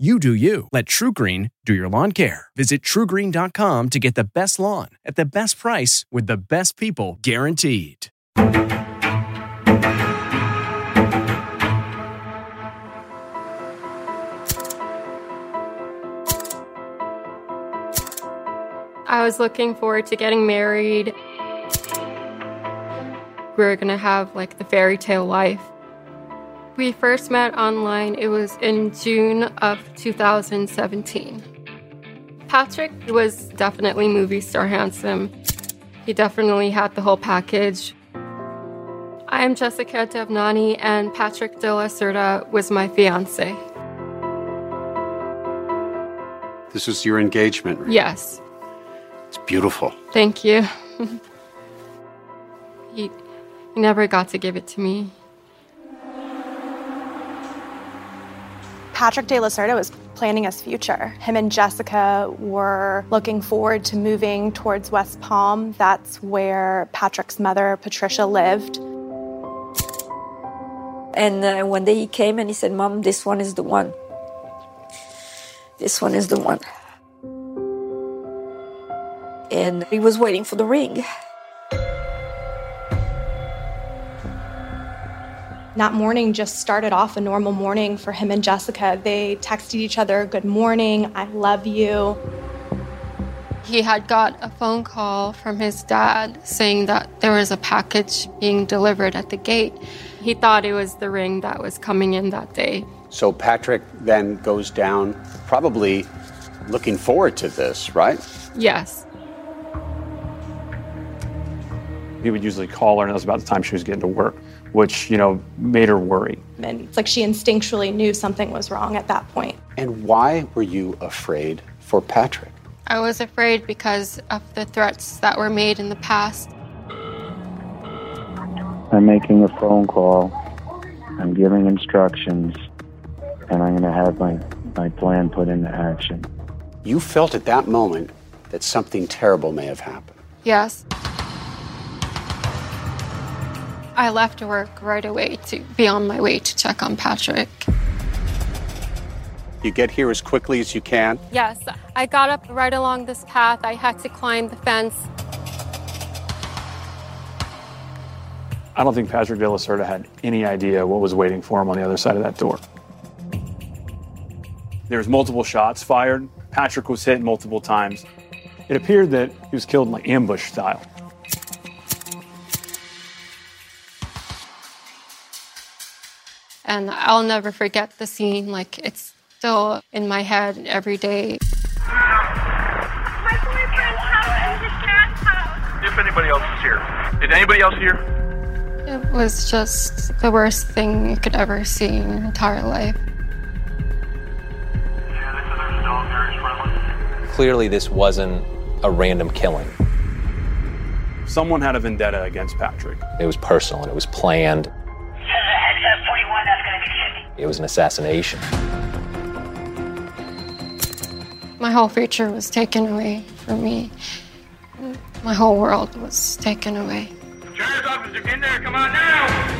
You do you. Let TruGreen do your lawn care. Visit trugreen.com to get the best lawn at the best price with the best people guaranteed. I was looking forward to getting married. We were going to have like the fairy tale life. We first met online, it was in June of 2017. Patrick was definitely movie star handsome. He definitely had the whole package. I am Jessica Devnani, and Patrick De La Cerda was my fiance. This was your engagement ring. Yes. It's beautiful. Thank you. he, he never got to give it to me. Patrick De La Cerda was planning his future. Him and Jessica were looking forward to moving towards West Palm. That's where Patrick's mother, Patricia, lived. And uh, one day he came and he said, Mom, this one is the one. This one is the one. And he was waiting for the ring. That morning just started off a normal morning for him and Jessica. They texted each other, Good morning, I love you. He had got a phone call from his dad saying that there was a package being delivered at the gate. He thought it was the ring that was coming in that day. So Patrick then goes down, probably looking forward to this, right? Yes. He would usually call her, and that was about the time she was getting to work which, you know, made her worry. And it's like she instinctually knew something was wrong at that point. And why were you afraid for Patrick? I was afraid because of the threats that were made in the past. I'm making a phone call. I'm giving instructions, and I'm going to have my, my plan put into action. You felt at that moment that something terrible may have happened. Yes. I left work right away to be on my way to check on Patrick. You get here as quickly as you can? Yes. I got up right along this path. I had to climb the fence. I don't think Patrick De La Cerda had any idea what was waiting for him on the other side of that door. There was multiple shots fired. Patrick was hit multiple times. It appeared that he was killed in like ambush style. And I'll never forget the scene. Like, it's still in my head every day. My boyfriend's house and his dad's house. If anybody else is here. Is anybody else here? It was just the worst thing you could ever see in your entire life. Clearly, this wasn't a random killing. someone had a vendetta against Patrick. It was personal and it was planned. It was an assassination. My whole future was taken away from me. My whole world was taken away. Sheriff's officer, in there, come on now!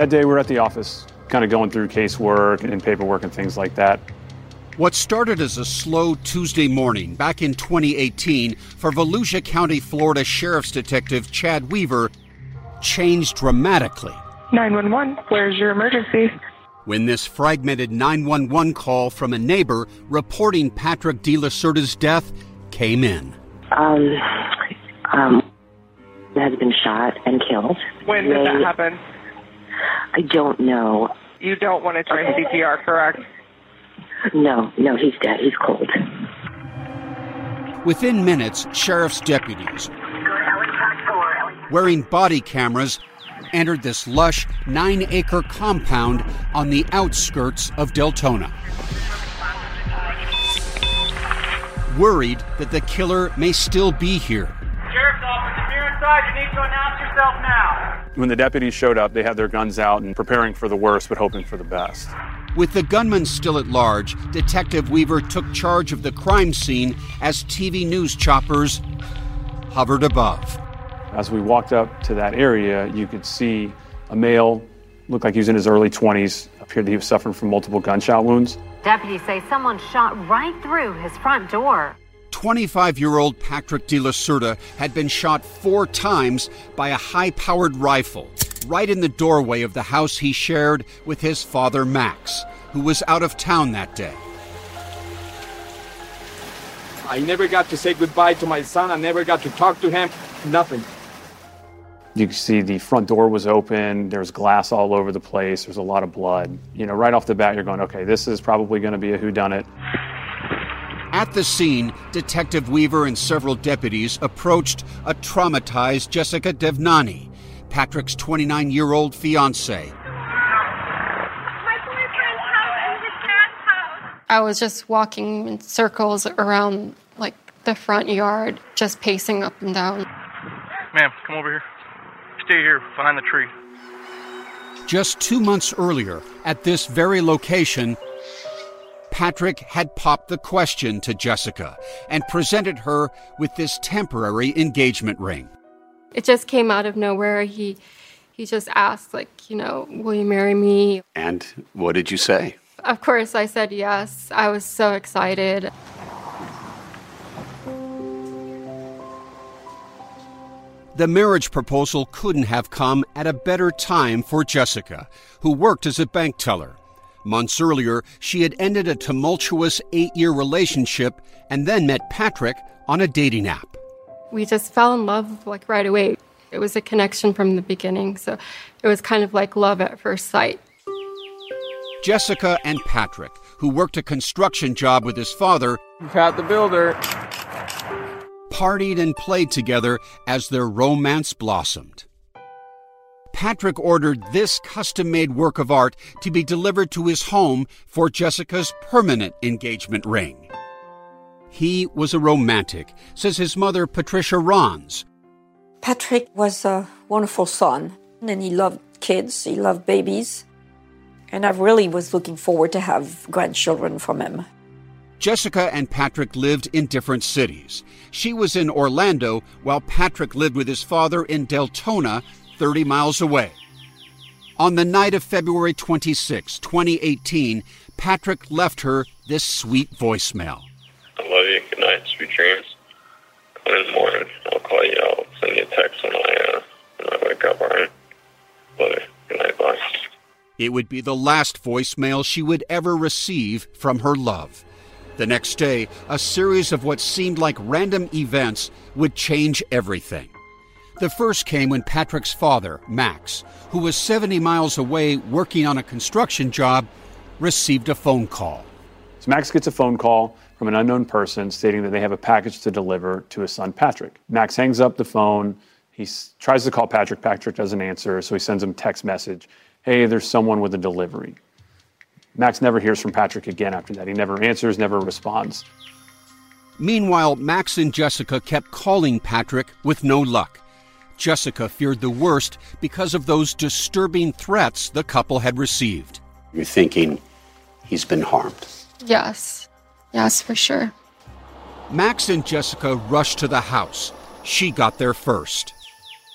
That day, we're at the office, kind of going through casework and paperwork and things like that. What started as a slow Tuesday morning back in 2018 for Volusia County, Florida Sheriff's Detective Chad Weaver changed dramatically 911, where's your emergency? when this fragmented 911 call from a neighbor reporting Patrick De La Cerda's death came in. Um, um, has been shot and killed. When did that happen? I don't know. You don't want to try CPR, correct? No, no, he's dead. He's cold. Within minutes, sheriff's deputies, wearing body cameras, entered this lush nine acre compound on the outskirts of Deltona. Worried that the killer may still be here. Sheriff's office, if you're inside, you need to announce yourself now. When the deputies showed up, they had their guns out and preparing for the worst, but hoping for the best. With the gunman still at large, Detective Weaver took charge of the crime scene as TV news choppers hovered above. As we walked up to that area, you could see a male, looked like he was in his early 20s, appeared that he was suffering from multiple gunshot wounds. Deputies say someone shot right through his front door. 25 year old Patrick De La Cerda had been shot four times by a high powered rifle right in the doorway of the house he shared with his father Max, who was out of town that day. I never got to say goodbye to my son. I never got to talk to him. Nothing. You could see the front door was open, there's glass all over the place, there's a lot of blood. You know, right off the bat, you're going, okay, this is probably going to be a whodunit. At the scene, Detective Weaver and several deputies approached a traumatized Jessica Devnani, Patrick's 29 year old fiance. I was just walking in circles around like the front yard, just pacing up and down. Ma'am, come over here. Stay here behind the tree. Just two months earlier, at this very location, Patrick had popped the question to Jessica and presented her with this temporary engagement ring. It just came out of nowhere. He he just asked like, you know, will you marry me? And what did you say? Of course I said yes. I was so excited. The marriage proposal couldn't have come at a better time for Jessica, who worked as a bank teller. Months earlier, she had ended a tumultuous eight year relationship and then met Patrick on a dating app. We just fell in love like right away. It was a connection from the beginning, so it was kind of like love at first sight. Jessica and Patrick, who worked a construction job with his father, Pat the Builder, partied and played together as their romance blossomed. Patrick ordered this custom made work of art to be delivered to his home for Jessica's permanent engagement ring. He was a romantic, says his mother, Patricia Rons. Patrick was a wonderful son, and he loved kids, he loved babies, and I really was looking forward to have grandchildren from him. Jessica and Patrick lived in different cities. She was in Orlando, while Patrick lived with his father in Deltona, 30 miles away. On the night of February 26, 2018, Patrick left her this sweet voicemail. I love you. Good night. Sweet dreams. Call in the morning. I'll call you. I'll send you a text when I, uh, when I wake up, all right? Love you. Good night. Bye. It would be the last voicemail she would ever receive from her love. The next day, a series of what seemed like random events would change everything. The first came when Patrick's father, Max, who was 70 miles away working on a construction job, received a phone call. So Max gets a phone call from an unknown person stating that they have a package to deliver to his son Patrick. Max hangs up the phone. He tries to call Patrick. Patrick doesn't answer, so he sends him a text message Hey, there's someone with a delivery. Max never hears from Patrick again after that. He never answers, never responds. Meanwhile, Max and Jessica kept calling Patrick with no luck. Jessica feared the worst because of those disturbing threats the couple had received. You're thinking he's been harmed. Yes. Yes, for sure. Max and Jessica rushed to the house. She got there first.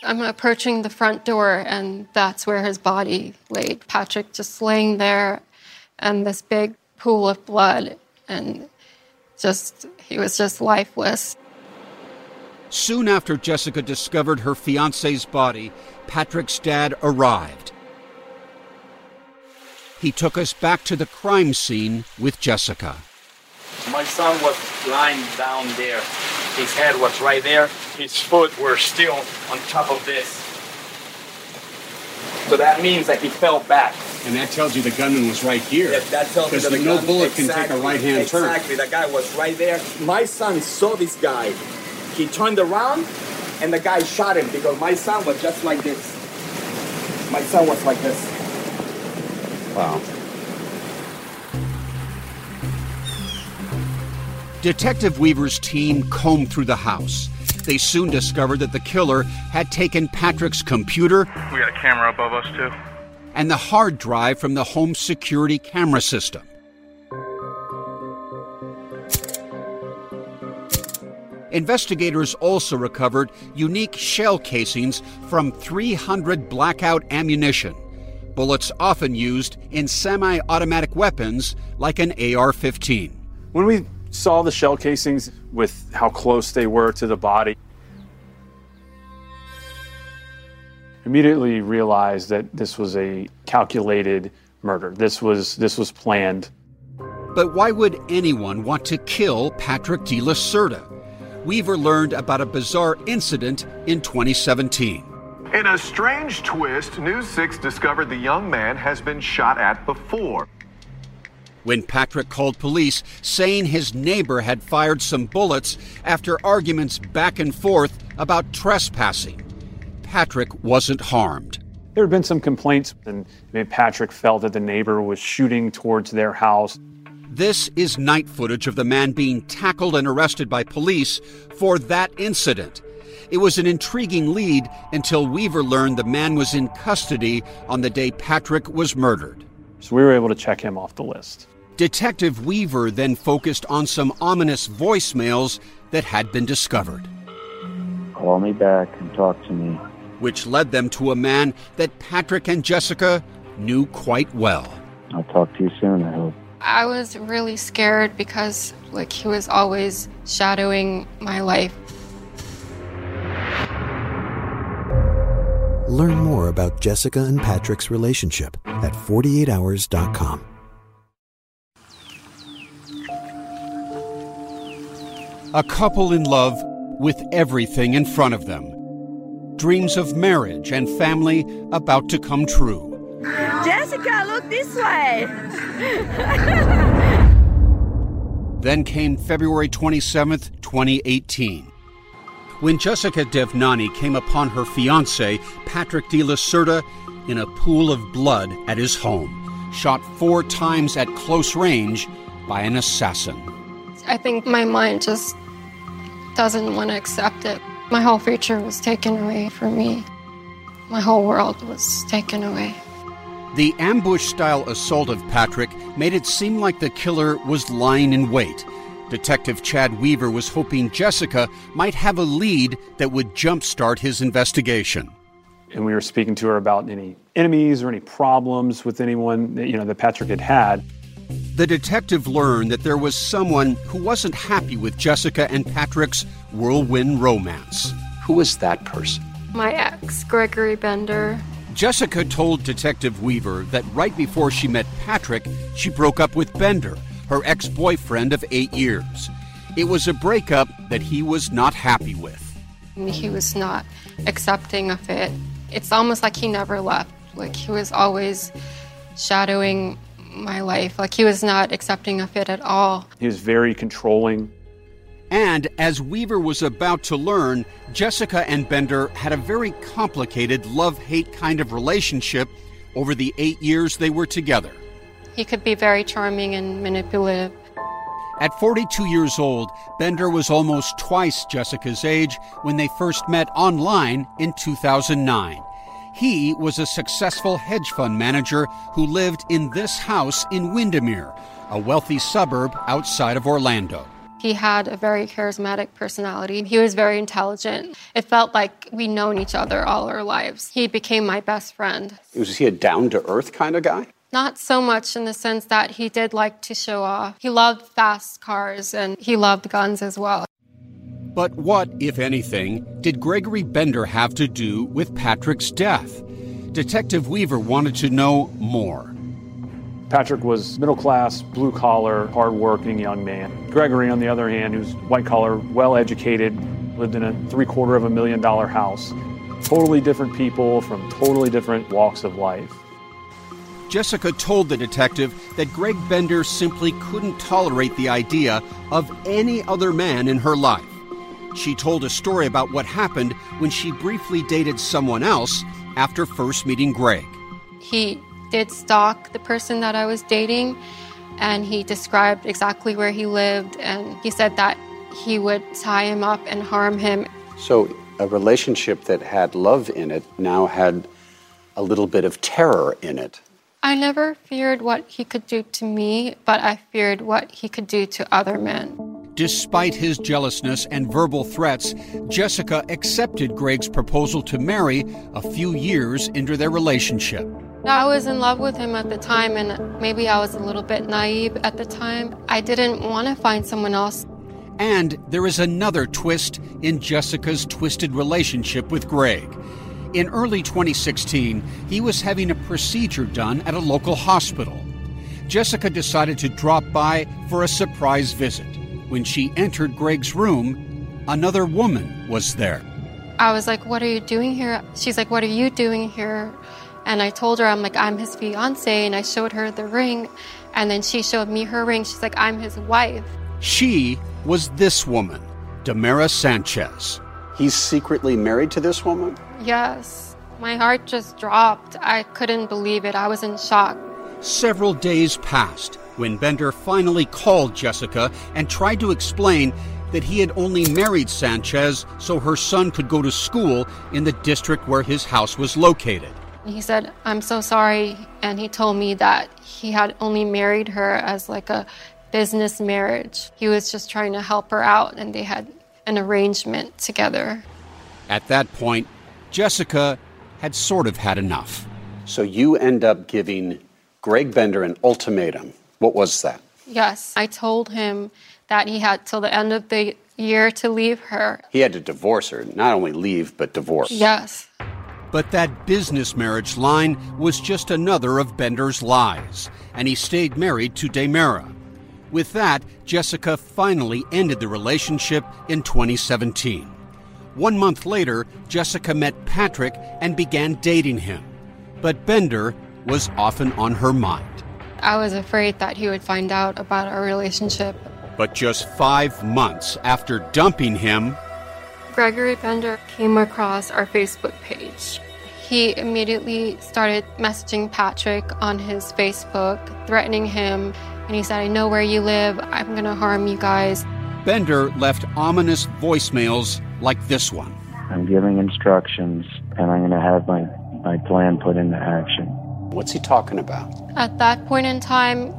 I'm approaching the front door, and that's where his body laid. Patrick just laying there, and this big pool of blood, and just, he was just lifeless. Soon after Jessica discovered her fiance's body, Patrick's dad arrived. He took us back to the crime scene with Jessica. My son was lying down there. His head was right there. His foot were still on top of this. So that means that he fell back. And that tells you the gunman was right here. Yeah, that tells me that the no gun- bullet can take a right-hand turn. Exactly, the guy was right there. My son saw this guy. He turned around, and the guy shot him because my son was just like this. My son was like this. Wow. Detective Weaver's team combed through the house. They soon discovered that the killer had taken Patrick's computer We got a camera above us, too. and the hard drive from the home security camera system. Investigators also recovered unique shell casings from 300 blackout ammunition, bullets often used in semi automatic weapons like an AR 15. When we saw the shell casings with how close they were to the body, immediately realized that this was a calculated murder. This was this was planned. But why would anyone want to kill Patrick de la Cerda? Weaver learned about a bizarre incident in 2017. In a strange twist, News 6 discovered the young man has been shot at before. When Patrick called police saying his neighbor had fired some bullets after arguments back and forth about trespassing, Patrick wasn't harmed. There had been some complaints, and maybe Patrick felt that the neighbor was shooting towards their house. This is night footage of the man being tackled and arrested by police for that incident. It was an intriguing lead until Weaver learned the man was in custody on the day Patrick was murdered. So we were able to check him off the list. Detective Weaver then focused on some ominous voicemails that had been discovered. Call me back and talk to me. Which led them to a man that Patrick and Jessica knew quite well. I'll talk to you soon, I hope. I was really scared because like he was always shadowing my life. Learn more about Jessica and Patrick's relationship at 48hours.com. A couple in love with everything in front of them. Dreams of marriage and family about to come true. Jessica, look this way. Then came February 27th, 2018. When Jessica Devnani came upon her fiance, Patrick De La Cerda, in a pool of blood at his home, shot four times at close range by an assassin. I think my mind just doesn't want to accept it. My whole future was taken away from me. My whole world was taken away. The ambush style assault of Patrick made it seem like the killer was lying in wait. Detective Chad Weaver was hoping Jessica might have a lead that would jumpstart his investigation. And we were speaking to her about any enemies or any problems with anyone that, you know that Patrick had had. The detective learned that there was someone who wasn't happy with Jessica and Patrick's whirlwind romance. Who was that person? My ex, Gregory Bender. Jessica told Detective Weaver that right before she met Patrick, she broke up with Bender, her ex boyfriend of eight years. It was a breakup that he was not happy with. He was not accepting of it. It's almost like he never left. Like he was always shadowing my life. Like he was not accepting of it at all. He was very controlling. And as Weaver was about to learn, Jessica and Bender had a very complicated love hate kind of relationship over the eight years they were together. He could be very charming and manipulative. At 42 years old, Bender was almost twice Jessica's age when they first met online in 2009. He was a successful hedge fund manager who lived in this house in Windermere, a wealthy suburb outside of Orlando. He had a very charismatic personality. He was very intelligent. It felt like we'd known each other all our lives. He became my best friend. Was he a down to earth kind of guy? Not so much in the sense that he did like to show off. He loved fast cars and he loved guns as well. But what, if anything, did Gregory Bender have to do with Patrick's death? Detective Weaver wanted to know more. Patrick was middle class, blue collar, hardworking young man. Gregory, on the other hand, who's white collar, well educated, lived in a three quarter of a million dollar house. Totally different people from totally different walks of life. Jessica told the detective that Greg Bender simply couldn't tolerate the idea of any other man in her life. She told a story about what happened when she briefly dated someone else after first meeting Greg. He did stalk the person that I was dating, and he described exactly where he lived, and he said that he would tie him up and harm him. So, a relationship that had love in it now had a little bit of terror in it. I never feared what he could do to me, but I feared what he could do to other men. Despite his jealousness and verbal threats, Jessica accepted Greg's proposal to marry a few years into their relationship. I was in love with him at the time, and maybe I was a little bit naive at the time. I didn't want to find someone else. And there is another twist in Jessica's twisted relationship with Greg. In early 2016, he was having a procedure done at a local hospital. Jessica decided to drop by for a surprise visit. When she entered Greg's room, another woman was there. I was like, What are you doing here? She's like, What are you doing here? And I told her, I'm like, I'm his fiance. And I showed her the ring. And then she showed me her ring. She's like, I'm his wife. She was this woman, Damara Sanchez. He's secretly married to this woman? Yes. My heart just dropped. I couldn't believe it. I was in shock. Several days passed, when Bender finally called Jessica and tried to explain that he had only married Sanchez so her son could go to school in the district where his house was located. He said, I'm so sorry. And he told me that he had only married her as like a business marriage. He was just trying to help her out, and they had an arrangement together. At that point, Jessica had sort of had enough. So you end up giving Greg Bender an ultimatum. What was that? Yes, I told him that he had till the end of the year to leave her. He had to divorce her, not only leave, but divorce. Yes. But that business marriage line was just another of Bender's lies, and he stayed married to Demera. With that, Jessica finally ended the relationship in 2017. One month later, Jessica met Patrick and began dating him. But Bender was often on her mind. I was afraid that he would find out about our relationship. But just five months after dumping him, Gregory Bender came across our Facebook page. He immediately started messaging Patrick on his Facebook, threatening him, and he said, I know where you live, I'm gonna harm you guys. Bender left ominous voicemails like this one. I'm giving instructions, and I'm going to have my, my plan put into action. What's he talking about? At that point in time,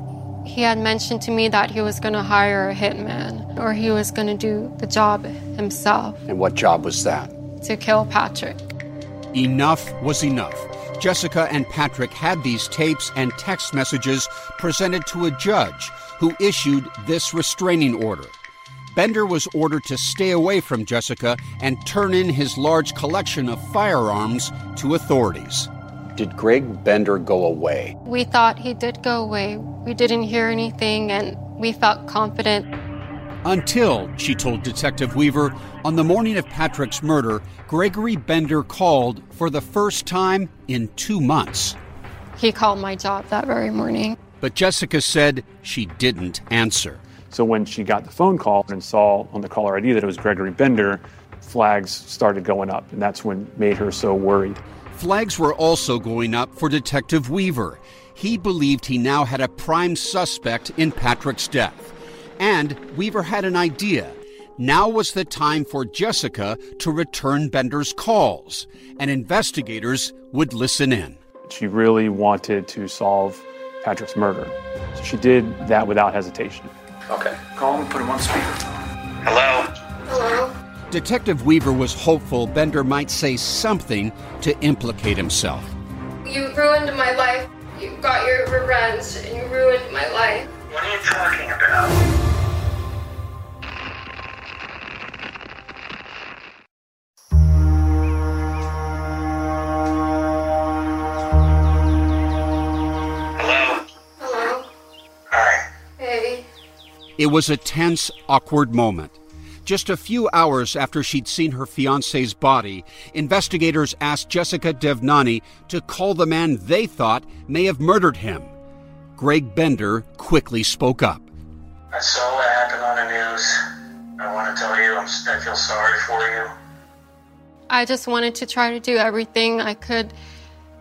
he had mentioned to me that he was going to hire a hitman or he was going to do the job himself And what job was that? to kill Patrick. Enough was enough. Jessica and Patrick had these tapes and text messages presented to a judge who issued this restraining order. Bender was ordered to stay away from Jessica and turn in his large collection of firearms to authorities. Did Greg Bender go away? We thought he did go away. We didn't hear anything and we felt confident. Until, she told Detective Weaver, on the morning of Patrick's murder, Gregory Bender called for the first time in two months. He called my job that very morning. But Jessica said she didn't answer. So when she got the phone call and saw on the caller ID that it was Gregory Bender, flags started going up, and that's when made her so worried. Flags were also going up for Detective Weaver. He believed he now had a prime suspect in Patrick's death. And Weaver had an idea. Now was the time for Jessica to return Bender's calls, and investigators would listen in. She really wanted to solve Patrick's murder. So she did that without hesitation. Okay, call him, and put him on speaker. Hello? Hello? Detective Weaver was hopeful Bender might say something to implicate himself. You ruined my life. You got your revenge and you ruined my life. What are you talking about? Hello? Hello? Hi. Hey. It was a tense, awkward moment. Just a few hours after she'd seen her fiance's body, investigators asked Jessica Devnani to call the man they thought may have murdered him. Greg Bender quickly spoke up. I saw what happened on the news. I want to tell you I'm, I feel sorry for you. I just wanted to try to do everything I could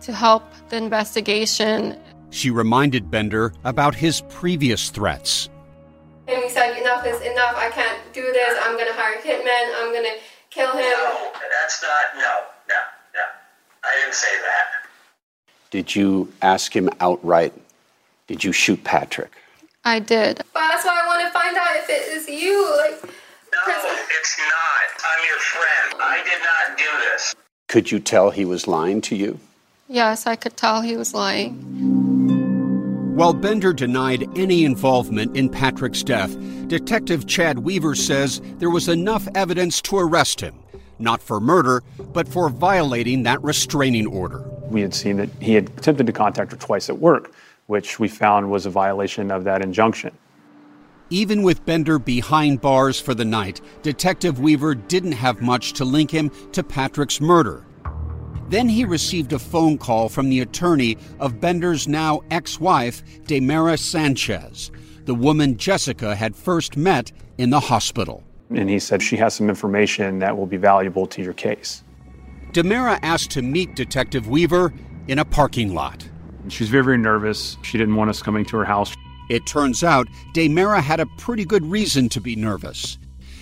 to help the investigation. She reminded Bender about his previous threats. And we said, enough is enough. I can't do this. I'm going to hire a hitman. I'm going to kill him. No, that's not, no, no, no. I didn't say that. Did you ask him outright? Did you shoot Patrick? I did. But that's why I want to find out if it is you. Like, No, it's not. I'm your friend. I did not do this. Could you tell he was lying to you? yes, I could tell he was lying. While Bender denied any involvement in Patrick's death, Detective Chad Weaver says there was enough evidence to arrest him, not for murder, but for violating that restraining order. We had seen that he had attempted to contact her twice at work, which we found was a violation of that injunction. Even with Bender behind bars for the night, Detective Weaver didn't have much to link him to Patrick's murder. Then he received a phone call from the attorney of Bender's now ex wife, Demera Sanchez, the woman Jessica had first met in the hospital. And he said, She has some information that will be valuable to your case. Demera asked to meet Detective Weaver in a parking lot. She was very, very nervous. She didn't want us coming to her house. It turns out Daymara had a pretty good reason to be nervous.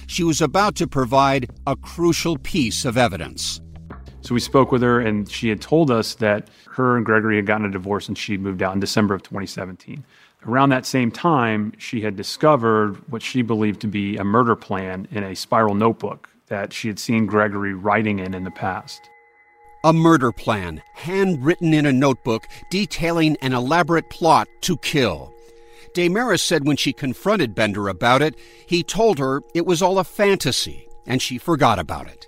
She was about to provide a crucial piece of evidence. So we spoke with her, and she had told us that her and Gregory had gotten a divorce and she moved out in December of 2017. Around that same time, she had discovered what she believed to be a murder plan in a spiral notebook that she had seen Gregory writing in in the past. A murder plan, handwritten in a notebook detailing an elaborate plot to kill. Damaris said when she confronted Bender about it, he told her it was all a fantasy and she forgot about it.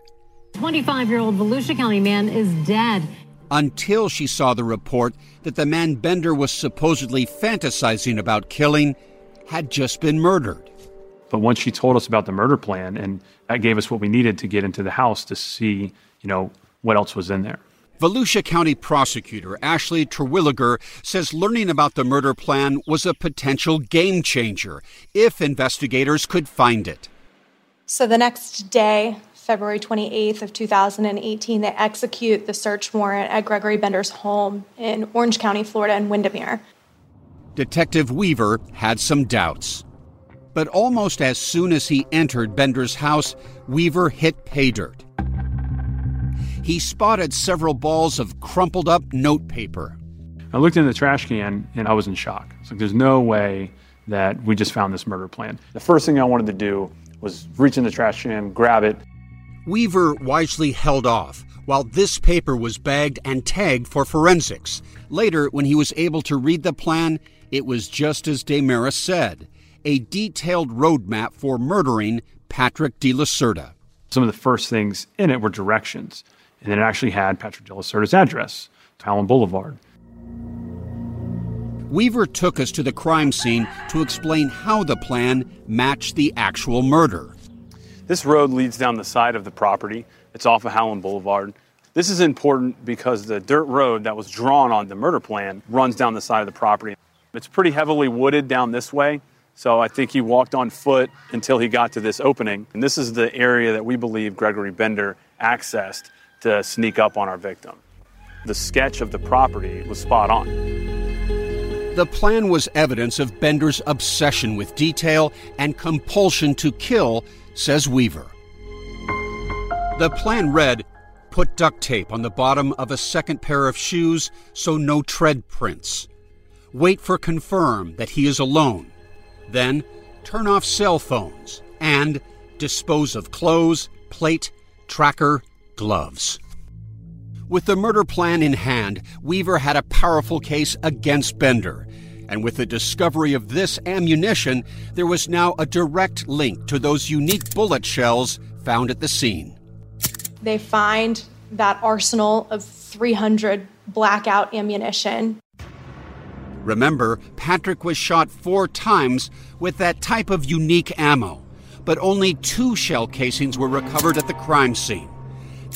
25 year old Volusia County man is dead. Until she saw the report that the man Bender was supposedly fantasizing about killing had just been murdered. But once she told us about the murder plan, and that gave us what we needed to get into the house to see, you know, what else was in there. Volusia County prosecutor Ashley Terwilliger says learning about the murder plan was a potential game changer if investigators could find it. So the next day, February 28th of 2018, they execute the search warrant at Gregory Bender's home in Orange County, Florida, in Windermere. Detective Weaver had some doubts. But almost as soon as he entered Bender's house, Weaver hit pay dirt. He spotted several balls of crumpled up notepaper. I looked in the trash can and I was in shock. It's like, there's no way that we just found this murder plan. The first thing I wanted to do was reach in the trash can, grab it. Weaver wisely held off while this paper was bagged and tagged for forensics. Later, when he was able to read the plan, it was just as Damaris said a detailed roadmap for murdering Patrick de la Cerda. Some of the first things in it were directions, and then it actually had Patrick de la Cerda's address, Howland Boulevard. Weaver took us to the crime scene to explain how the plan matched the actual murder. This road leads down the side of the property. It's off of Howland Boulevard. This is important because the dirt road that was drawn on the murder plan runs down the side of the property. It's pretty heavily wooded down this way, so I think he walked on foot until he got to this opening. And this is the area that we believe Gregory Bender accessed to sneak up on our victim. The sketch of the property was spot on. The plan was evidence of Bender's obsession with detail and compulsion to kill, says Weaver. The plan read Put duct tape on the bottom of a second pair of shoes so no tread prints. Wait for confirm that he is alone. Then turn off cell phones and dispose of clothes, plate, tracker, gloves. With the murder plan in hand, Weaver had a powerful case against Bender. And with the discovery of this ammunition, there was now a direct link to those unique bullet shells found at the scene. They find that arsenal of 300 blackout ammunition. Remember, Patrick was shot four times with that type of unique ammo, but only two shell casings were recovered at the crime scene.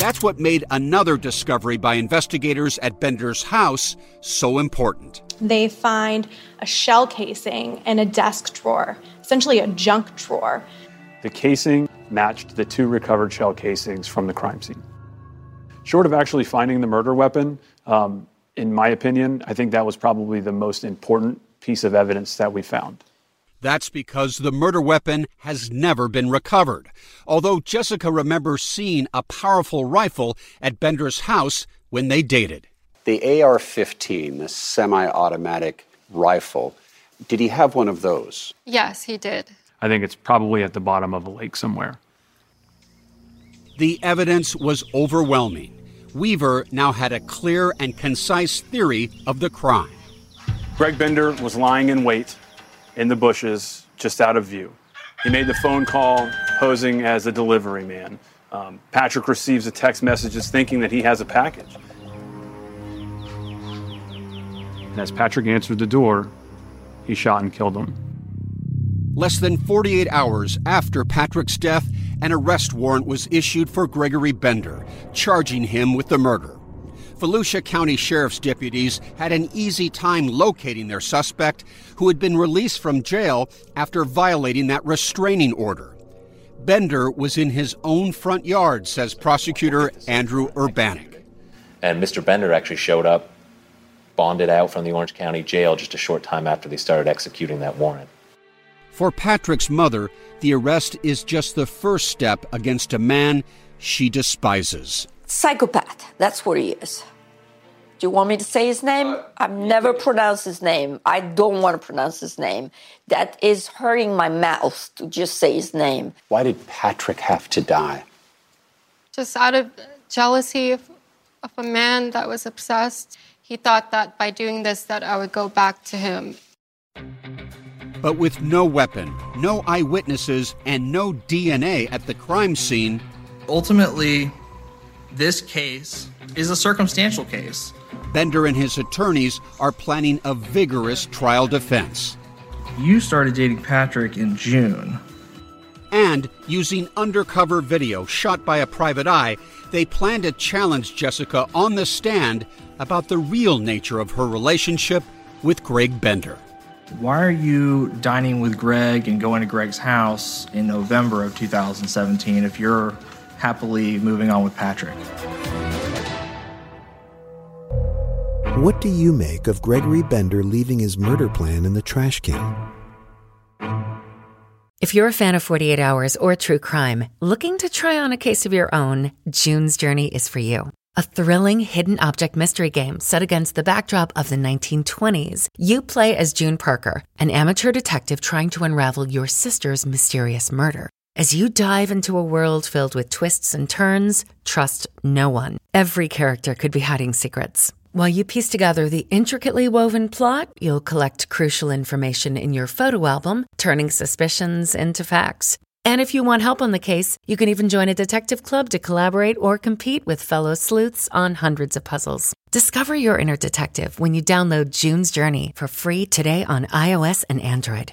That's what made another discovery by investigators at Bender's house so important. They find a shell casing in a desk drawer, essentially a junk drawer. The casing matched the two recovered shell casings from the crime scene. Short of actually finding the murder weapon, um, in my opinion, I think that was probably the most important piece of evidence that we found. That's because the murder weapon has never been recovered. Although Jessica remembers seeing a powerful rifle at Bender's house when they dated. The AR 15, the semi automatic rifle, did he have one of those? Yes, he did. I think it's probably at the bottom of a lake somewhere. The evidence was overwhelming. Weaver now had a clear and concise theory of the crime. Greg Bender was lying in wait in the bushes, just out of view. He made the phone call posing as a delivery man. Um, Patrick receives a text messages thinking that he has a package. And as Patrick answered the door, he shot and killed him. Less than 48 hours after Patrick's death, an arrest warrant was issued for Gregory Bender, charging him with the murder. Volusia County Sheriff's deputies had an easy time locating their suspect, who had been released from jail after violating that restraining order. Bender was in his own front yard, says prosecutor Andrew Urbanik. And Mr. Bender actually showed up bonded out from the Orange County Jail just a short time after they started executing that warrant. For Patrick's mother, the arrest is just the first step against a man she despises. Psychopath. That's what he is. Do you want me to say his name? Uh, I've never pronounced his name. I don't want to pronounce his name. That is hurting my mouth to just say his name. Why did Patrick have to die? Just out of jealousy of, of a man that was obsessed. He thought that by doing this that I would go back to him. But with no weapon, no eyewitnesses, and no DNA at the crime scene, Ultimately, this case is a circumstantial case. Bender and his attorneys are planning a vigorous trial defense. You started dating Patrick in June. And using undercover video shot by a private eye, they plan to challenge Jessica on the stand about the real nature of her relationship with Greg Bender. Why are you dining with Greg and going to Greg's house in November of 2017 if you're happily moving on with Patrick? What do you make of Gregory Bender leaving his murder plan in the trash can? If you're a fan of 48 Hours or true crime, looking to try on a case of your own, June's Journey is for you. A thrilling hidden object mystery game set against the backdrop of the 1920s. You play as June Parker, an amateur detective trying to unravel your sister's mysterious murder. As you dive into a world filled with twists and turns, trust no one. Every character could be hiding secrets. While you piece together the intricately woven plot, you'll collect crucial information in your photo album, turning suspicions into facts. And if you want help on the case, you can even join a detective club to collaborate or compete with fellow sleuths on hundreds of puzzles. Discover your inner detective when you download June's Journey for free today on iOS and Android.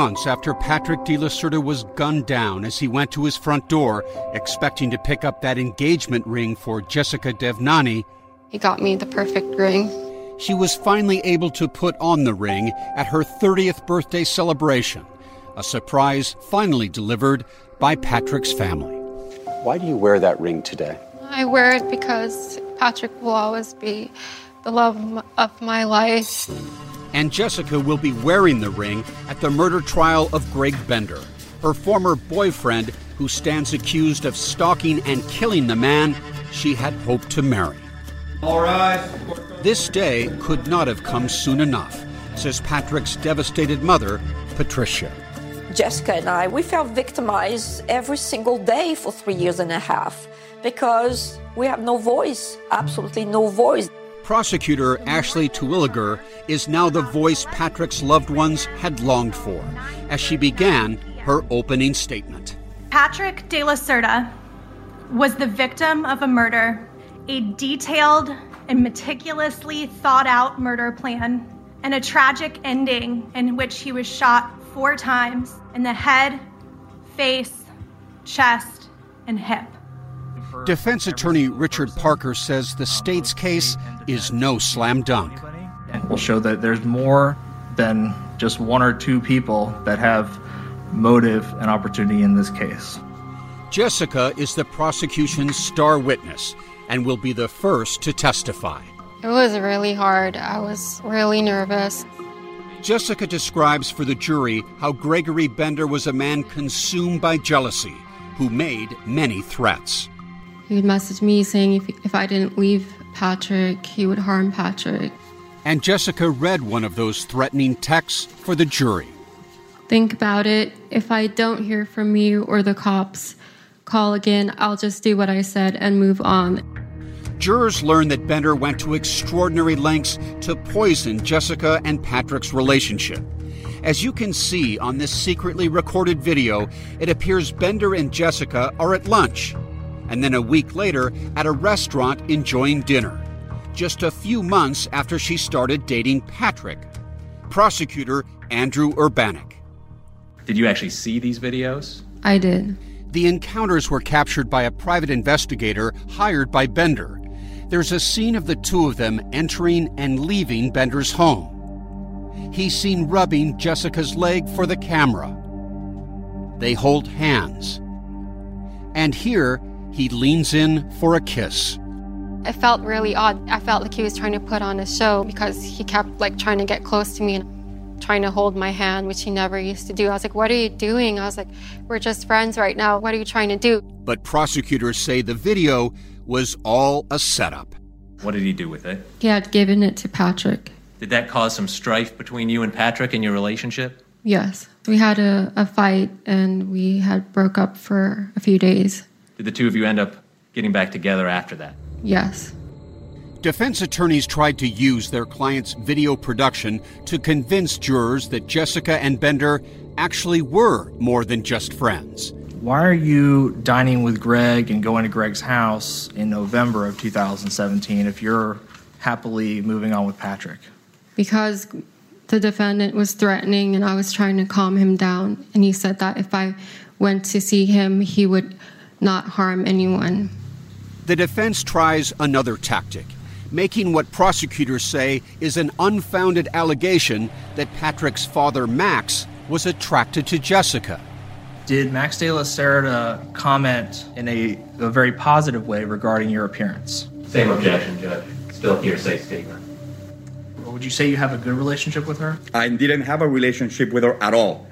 Months after Patrick de la Cerda was gunned down as he went to his front door, expecting to pick up that engagement ring for Jessica Devnani, He got me the perfect ring. she was finally able to put on the ring at her 30th birthday celebration, a surprise finally delivered by Patrick's family. Why do you wear that ring today? I wear it because Patrick will always be the love of my life. And Jessica will be wearing the ring at the murder trial of Greg Bender, her former boyfriend who stands accused of stalking and killing the man she had hoped to marry. All right. This day could not have come soon enough, says Patrick's devastated mother, Patricia. Jessica and I, we felt victimized every single day for three years and a half because we have no voice, absolutely no voice. Prosecutor Ashley Terwilliger is now the voice Patrick's loved ones had longed for as she began her opening statement. Patrick de la Cerda was the victim of a murder, a detailed and meticulously thought out murder plan, and a tragic ending in which he was shot four times in the head, face, chest, and hip. Defense attorney Richard Parker says the state's case is no slam dunk. And will show that there's more than just one or two people that have motive and opportunity in this case. Jessica is the prosecution's star witness and will be the first to testify. It was really hard. I was really nervous. Jessica describes for the jury how Gregory Bender was a man consumed by jealousy who made many threats. He would message me saying if, if I didn't leave Patrick, he would harm Patrick. And Jessica read one of those threatening texts for the jury. Think about it. If I don't hear from you or the cops, call again. I'll just do what I said and move on. Jurors learned that Bender went to extraordinary lengths to poison Jessica and Patrick's relationship. As you can see on this secretly recorded video, it appears Bender and Jessica are at lunch, and then a week later at a restaurant enjoying dinner, just a few months after she started dating Patrick. Prosecutor Andrew Urbanik. Did you actually see these videos? I did. The encounters were captured by a private investigator hired by Bender. There's a scene of the two of them entering and leaving Bender's home. He's seen rubbing Jessica's leg for the camera. They hold hands. And here, he leans in for a kiss. It felt really odd. I felt like he was trying to put on a show because he kept like trying to get close to me and trying to hold my hand, which he never used to do. I was like, "What are you doing?" I was like, "We're just friends right now. What are you trying to do?" But prosecutors say the video was all a setup. What did he do with it? He had given it to Patrick. Did that cause some strife between you and Patrick in your relationship? Yes. We had a, a fight and we had broke up for a few days. Did the two of you end up getting back together after that? Yes. Defense attorneys tried to use their client's video production to convince jurors that Jessica and Bender actually were more than just friends. Why are you dining with Greg and going to Greg's house in November of 2017 if you're happily moving on with Patrick? Because the defendant was threatening and I was trying to calm him down. And he said that if I went to see him, he would not harm anyone. The defense tries another tactic, making what prosecutors say is an unfounded allegation that Patrick's father, Max, was attracted to Jessica. Did Max de la Cerda comment in a, a very positive way regarding your appearance? Same objection, Judge. Still hearsay statement. Would you say you have a good relationship with her? I didn't have a relationship with her at all.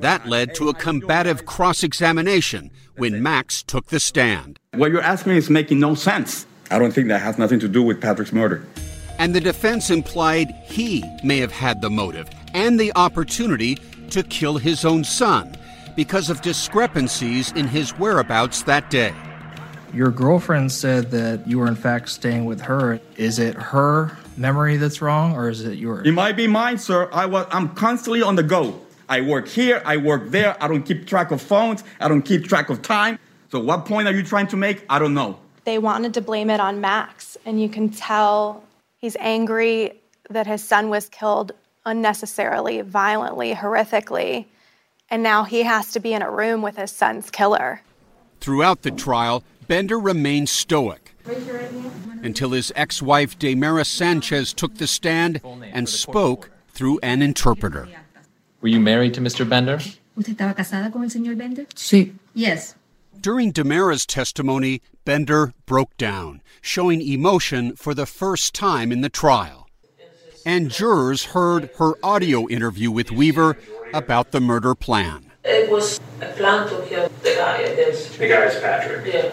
That led to a combative cross examination when Max took the stand. What you're asking is making no sense. I don't think that has nothing to do with Patrick's murder. And the defense implied he may have had the motive and the opportunity to kill his own son because of discrepancies in his whereabouts that day. Your girlfriend said that you were, in fact, staying with her. Is it her memory that's wrong, or is it yours? It might be mine, sir. I was, I'm constantly on the go. I work here, I work there. I don't keep track of phones, I don't keep track of time. So, what point are you trying to make? I don't know. They wanted to blame it on Max, and you can tell he's angry that his son was killed unnecessarily, violently, horrifically, and now he has to be in a room with his son's killer. Throughout the trial, Bender remained stoic until his ex wife, Damara Sanchez, took the stand and spoke through an interpreter. Were you married to Mr. Bender? ¿Usted estaba casada con el señor Bender? Sí. Yes. During Damara's testimony, Bender broke down, showing emotion for the first time in the trial. And jurors heard her audio interview with Weaver about the murder plan. It was a plan to kill the guy against. The guy is Patrick. Yeah.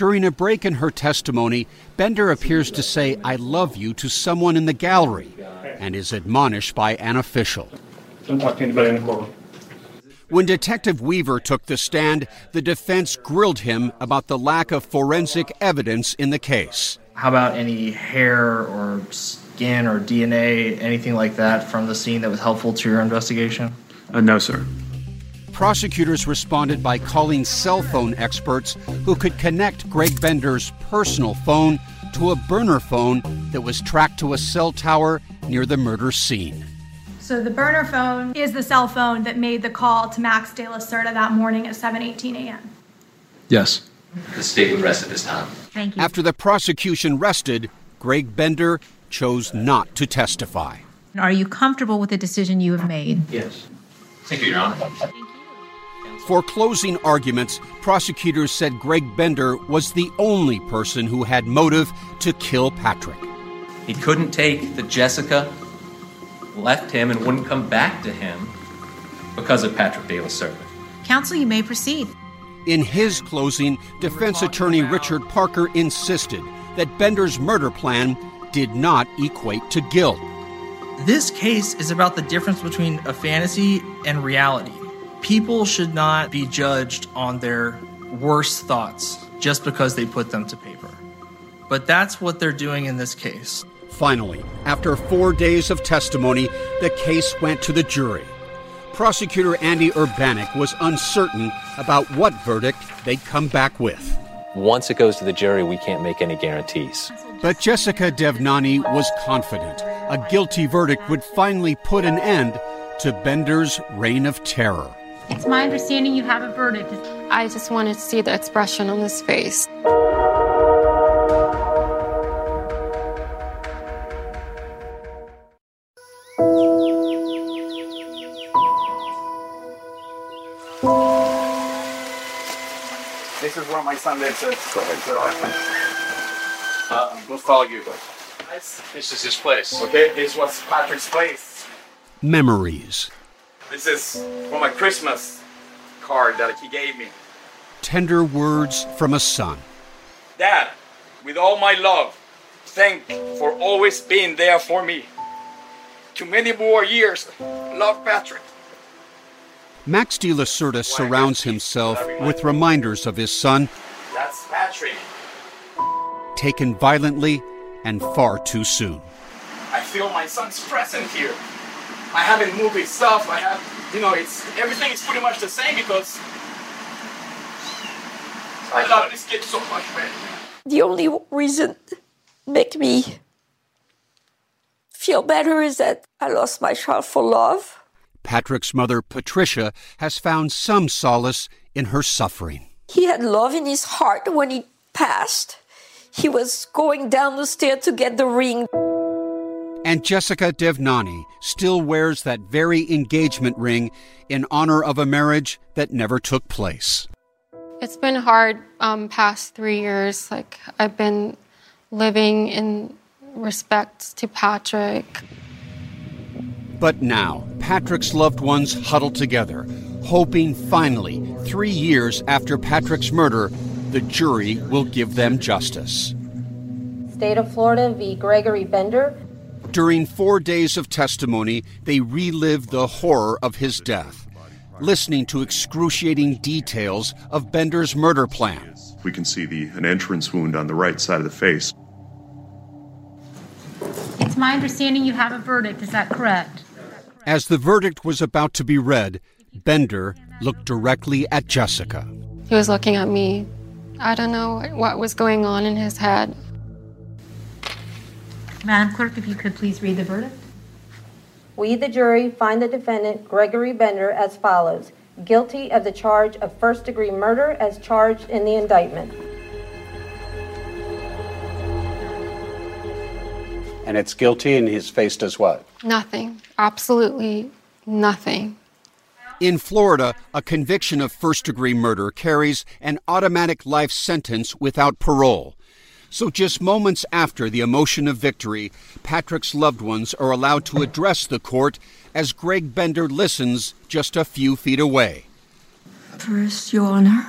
During a break in her testimony, Bender appears to say, I love you to someone in the gallery and is admonished by an official. Don't talk to anybody in the courtroom. When Detective Weaver took the stand, the defense grilled him about the lack of forensic evidence in the case. How about any hair or skin or DNA, anything like that from the scene that was helpful to your investigation? Uh, no, sir. Prosecutors responded by calling cell phone experts who could connect Greg Bender's personal phone to a burner phone that was tracked to a cell tower near the murder scene. So the burner phone is the cell phone that made the call to Max de la Cerda that morning at 7:18 a.m. Yes. The state would rest at this time. Thank you. After the prosecution rested, Greg Bender chose not to testify. Are you comfortable with the decision you have made? Yes. Thank you, Your Honor. For closing arguments, prosecutors said Greg Bender was the only person who had motive to kill Patrick. He couldn't take that Jessica left him and wouldn't come back to him because of Patrick de la Cerda. Counsel, you may proceed. In his closing, defense attorney Richard Parker insisted that Bender's murder plan did not equate to guilt. This case is about the difference between a fantasy and reality. People should not be judged on their worst thoughts just because they put them to paper. But that's what they're doing in this case. Finally, after four days of testimony, the case went to the jury. Prosecutor Andy Urbanik was uncertain about what verdict they'd come back with. Once it goes to the jury, we can't make any guarantees. But Jessica Devnani was confident a guilty verdict would finally put an end to Bender's reign of terror. It's my understanding you have a verdict. I just wanted to see the expression on his face. This is where my son lives. Go ahead. Uh, we'll follow you. This is his place. Okay, this was Patrick's place. Memories, This is for my Christmas card that he gave me. tender words from a son. Dad, with all my love, thank for always being there for me. To many more years, love Patrick. Max de la Cerda surrounds himself with reminders of his son, That's Patrick. taken violently and far too soon. I feel my son's presence here. I haven't moved his stuff. I have, you know, it's everything is pretty much the same because I love this kid so much, man. The only reason make me feel better is that I lost my child for love. Patrick's mother, Patricia, has found some solace in her suffering. He had love in his heart when he passed. He was going down the stair to get the ring. And Jessica Devnani still wears that very engagement ring in honor of a marriage that never took place. It's been hard um, past three years. Like I've been living in respect to Patrick. But now, Patrick's loved ones huddle together, hoping finally, three years after Patrick's murder, the jury will give them justice. State of Florida v. Gregory Bender. During four days of testimony, they relived the horror of his death, listening to excruciating details of Bender's murder plan. We can see the an entrance wound on the right side of the face. It's my understanding you have a verdict. Is that correct? As the verdict was about to be read, Bender looked directly at Jessica. He was looking at me. I don't know what was going on in his head. Madam Clerk, if you could please read the verdict. We, the jury, find the defendant, Gregory Bender, as follows guilty of the charge of first degree murder as charged in the indictment. And it's guilty, and he's faced as what? Nothing. Absolutely nothing. In Florida, a conviction of first degree murder carries an automatic life sentence without parole. So, just moments after the emotion of victory, Patrick's loved ones are allowed to address the court as Greg Bender listens just a few feet away. First, Your Honor,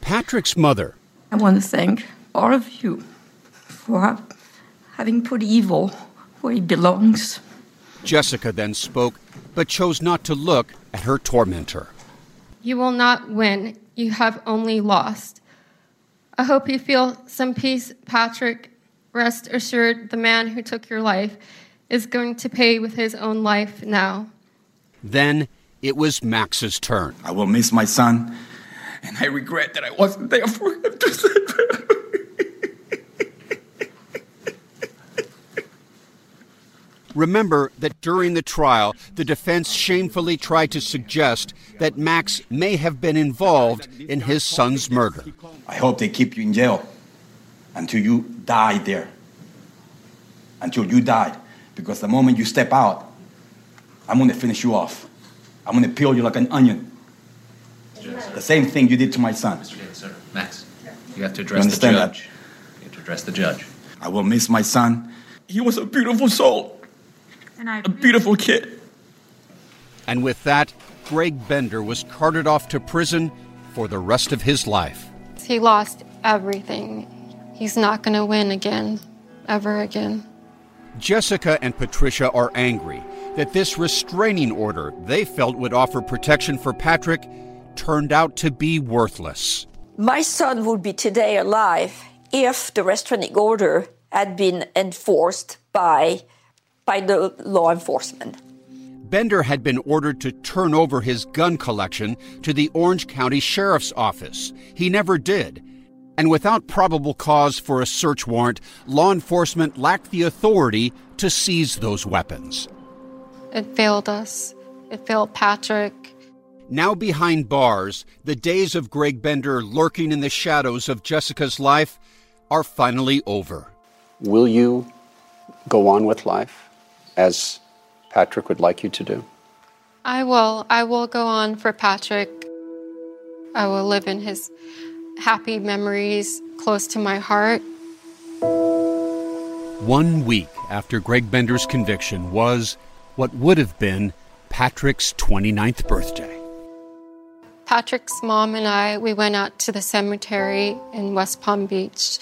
Patrick's mother, I want to thank all of you for having put evil where it belongs. Jessica, then spoke, but chose not to look at her tormentor. You will not win. You have only lost. I hope you feel some peace, Patrick. Rest assured, the man who took your life is going to pay with his own life now. Then it was Max's turn. I will miss my son, and I regret that I wasn't there for him to save him. Remember that during the trial, the defense shamefully tried to suggest that Max may have been involved in his son's murder. I hope they keep you in jail until you die there. Until you die. Because the moment you step out, I'm gonna finish you off. I'm gonna peel you like an onion. The same thing you did to my son. Sir, Max, you have to address the understand that? judge. You have to address the judge. I will miss my son. He was a beautiful soul. And I A beautiful kid. And with that, Greg Bender was carted off to prison for the rest of his life. He lost everything. He's not going to win again, ever again. Jessica and Patricia are angry that this restraining order they felt would offer protection for Patrick turned out to be worthless. My son would be today alive if the restraining order had been enforced by, by the law enforcement. Bender had been ordered to turn over his gun collection to the Orange County Sheriff's Office. He never did. And without probable cause for a search warrant, law enforcement lacked the authority to seize those weapons. It failed us. It failed Patrick. Now behind bars, the days of Greg Bender lurking in the shadows of Jessica's life are finally over. Will you go on with life as Patrick would like you to do? I will. I will go on for Patrick. I will live in his happy memories close to my heart. One week after Greg Bender's conviction was what would have been Patrick's 29th birthday. Patrick's mom and I, we went out to the cemetery in West Palm Beach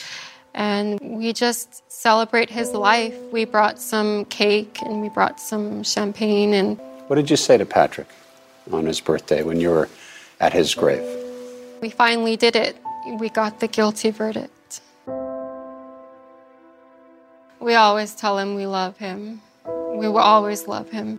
and we just celebrate his life. We brought some cake and we brought some champagne and What did you say to Patrick on his birthday when you were at his grave? we finally did it. We got the guilty verdict. We always tell him we love him. We will always love him.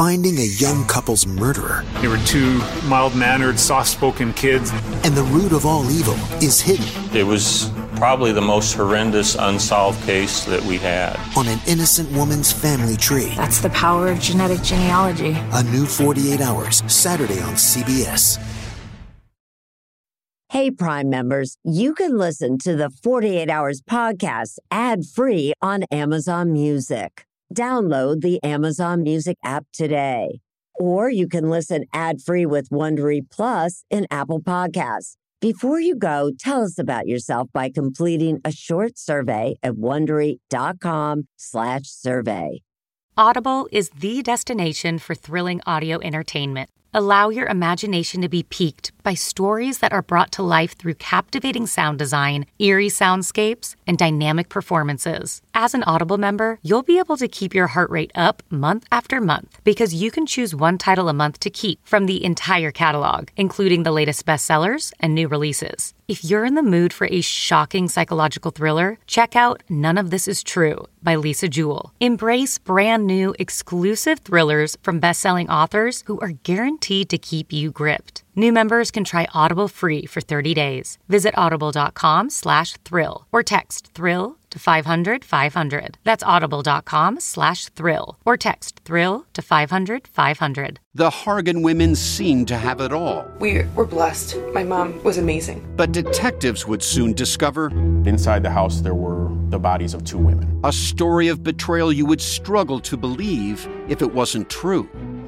Finding a young couple's murderer. They were two mild mannered, soft spoken kids. And the root of all evil is hidden It was probably the most horrendous unsolved case that we had. on an innocent woman's family tree. That's the power of genetic genealogy. A new 48 hours, Saturday on CBS. Hey, Prime members, you can listen to the 48 Hours podcast ad free on Amazon Music. Download the Amazon Music app today. Or you can listen ad free with Wondery Plus in Apple Podcasts. Before you go, tell us about yourself by completing a short survey at wondery.com/slash survey. Audible is the destination for thrilling audio entertainment. Allow your imagination to be piqued by stories that are brought to life through captivating sound design, eerie soundscapes, and dynamic performances. As an Audible member, you'll be able to keep your heart rate up month after month because you can choose one title a month to keep from the entire catalog, including the latest bestsellers and new releases. If you're in the mood for a shocking psychological thriller, check out None of This Is True by Lisa Jewell. Embrace brand new exclusive thrillers from best-selling authors who are guaranteed to keep you gripped. New members can try Audible free for 30 days. Visit audible.com slash thrill or text thrill to 500 500. That's audible.com slash thrill or text thrill to 500 500. The Hargan women seemed to have it all. We were blessed. My mom was amazing. But detectives would soon discover Inside the house, there were the bodies of two women. a story of betrayal you would struggle to believe if it wasn't true.